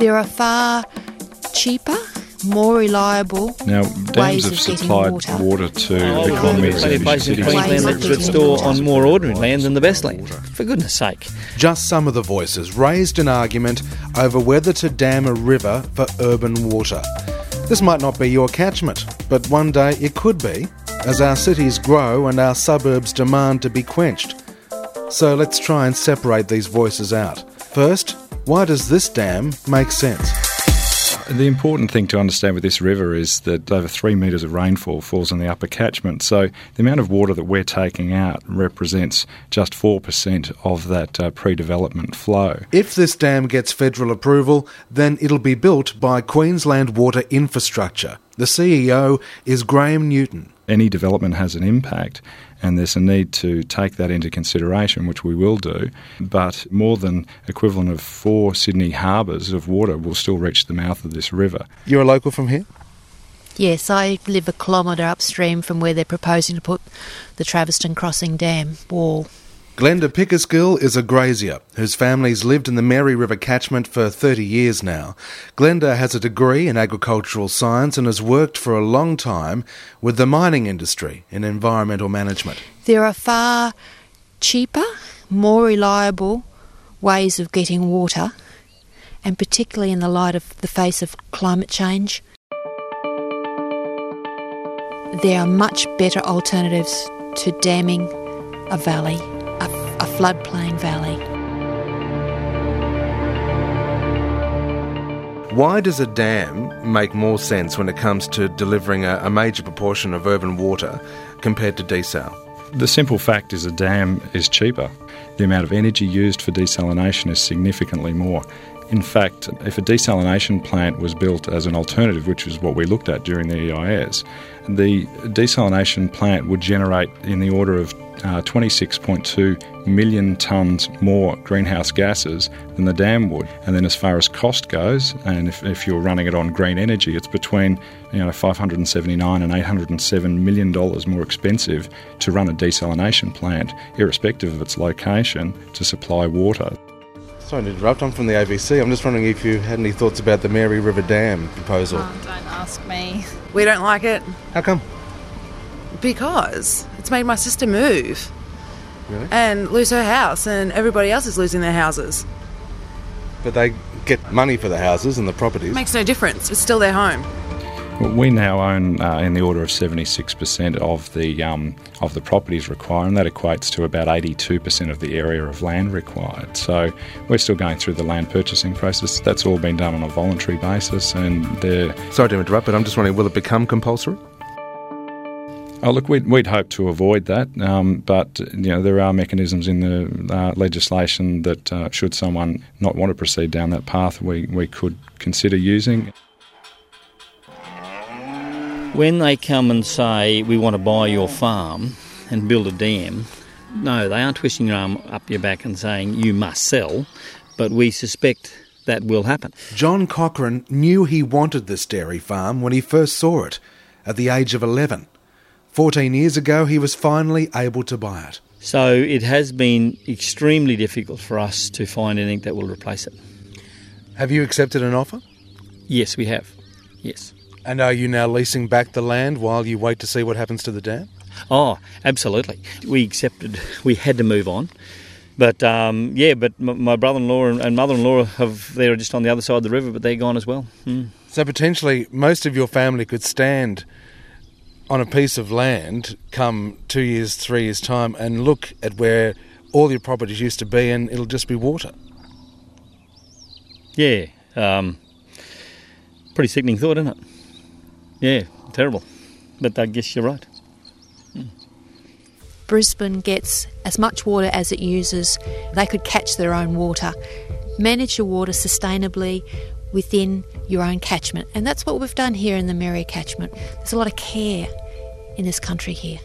There are far cheaper, more reliable Now, ways dams have of getting supplied water. water, to Oh, the economies of plenty many of places in. Queensland that Ways could store on more ordinary land than the best land. For goodness sake. Just some of the voices raised an argument over whether to dam a river for urban water. This might not be your catchment, but one day it could be, as our cities grow and our suburbs demand to be quenched. So let's try and separate these voices out. First, why does this dam make sense? The important thing to understand with this river is that over three metres of rainfall falls in the upper catchment. So the amount of water that we're taking out represents just 4% of that uh, pre development flow. If this dam gets federal approval, then it'll be built by Queensland Water Infrastructure. The CEO is Graham Newton. Any development has an impact, and there's a need to take that into consideration, which we will do. But more than equivalent of four Sydney harbours of water will still reach the mouth of this river. You're a local from here? Yes, I live a kilometre upstream from where they're proposing to put the Traveston Crossing Dam wall. Glenda Pickersgill is a grazier whose family's lived in the Mary River catchment for 30 years now. Glenda has a degree in agricultural science and has worked for a long time with the mining industry in environmental management. There are far cheaper, more reliable ways of getting water, and particularly in the light of the face of climate change. There are much better alternatives to damming a valley, floodplain valley. Why does a dam make more sense when it comes to delivering a, a major proportion of urban water compared to desal? The simple fact is a dam is cheaper. The amount of energy used for desalination is significantly more. In fact, if a desalination plant was built as an alternative, which is what we looked at during the EIS, the desalination plant would generate in the order of uh, 26.2 million tonnes more greenhouse gases than the dam would. And then, as far as cost goes, and if, if you're running it on green energy, it's between you know 579 and 807 million dollars more expensive to run a desalination plant, irrespective of its location, to supply water. Sorry to interrupt, I'm from the ABC. I'm just wondering if you had any thoughts about the Mary River Dam proposal. Oh, don't ask me. We don't like it How come? because it's made my sister move Really? and lose her house, and everybody else is losing their houses. But they get money for the houses and the properties. It Makes no difference. It's still their home. Well, we now own uh, in the order of 76% of the um, of the properties required, and that equates to about 82% of the area of land required. So we're still going through the land purchasing process. That's all been done on a voluntary basis, and they're Sorry to interrupt, but I'm just wondering, will it become compulsory? Oh, look, we'd, we'd hope to avoid that, um, but you know there are mechanisms in the uh, legislation that uh, should someone not want to proceed down that path, we, we could consider using. When they come and say, we want to buy your farm and build a dam, no, they aren't twisting your arm up your back and saying, you must sell, but we suspect that will happen. John Cochrane knew he wanted this dairy farm when he first saw it, at the age of 11. 14 years ago, he was finally able to buy it. So it has been extremely difficult for us to find anything that will replace it. Have you accepted an offer? Yes, we have. Yes. And are you now leasing back the land while you wait to see what happens to the dam? Oh, absolutely. We accepted. We had to move on, but um, yeah. But m- my brother-in-law and, and mother-in-law have they're just on the other side of the river, but they're gone as well. Mm. So potentially, most of your family could stand on a piece of land come two years, three years' time and look at where all your properties used to be, and it'll just be water. Yeah. Um, pretty sickening thought, isn't it? Yeah, terrible. But I guess you're right. Brisbane gets as much water as it uses. They could catch their own water. Manage your water sustainably within your own catchment. And that's what we've done here in the Mary catchment. There's a lot of care in this country here.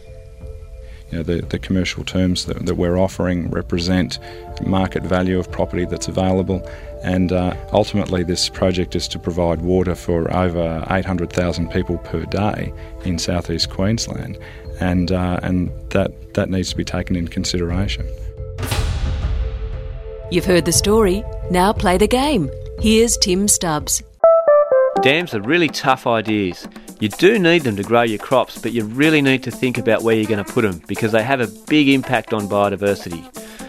You know, the, the commercial terms that, that we're offering represent market value of property that's available, and uh, ultimately, this project is to provide water for over 800,000 people per day in southeast Queensland, and uh, and that that needs to be taken into consideration. You've heard the story, now play the game. Here's Tim Stubbs. Dams are really tough ideas. You do need them to grow your crops, but you really need to think about where you're going to put them because they have a big impact on biodiversity.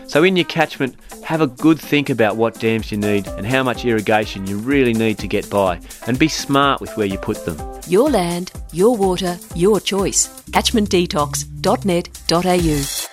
So, in your catchment, have a good think about what dams you need and how much irrigation you really need to get by, and be smart with where you put them. Your land, your water, your choice. Catchmentdetox.net.au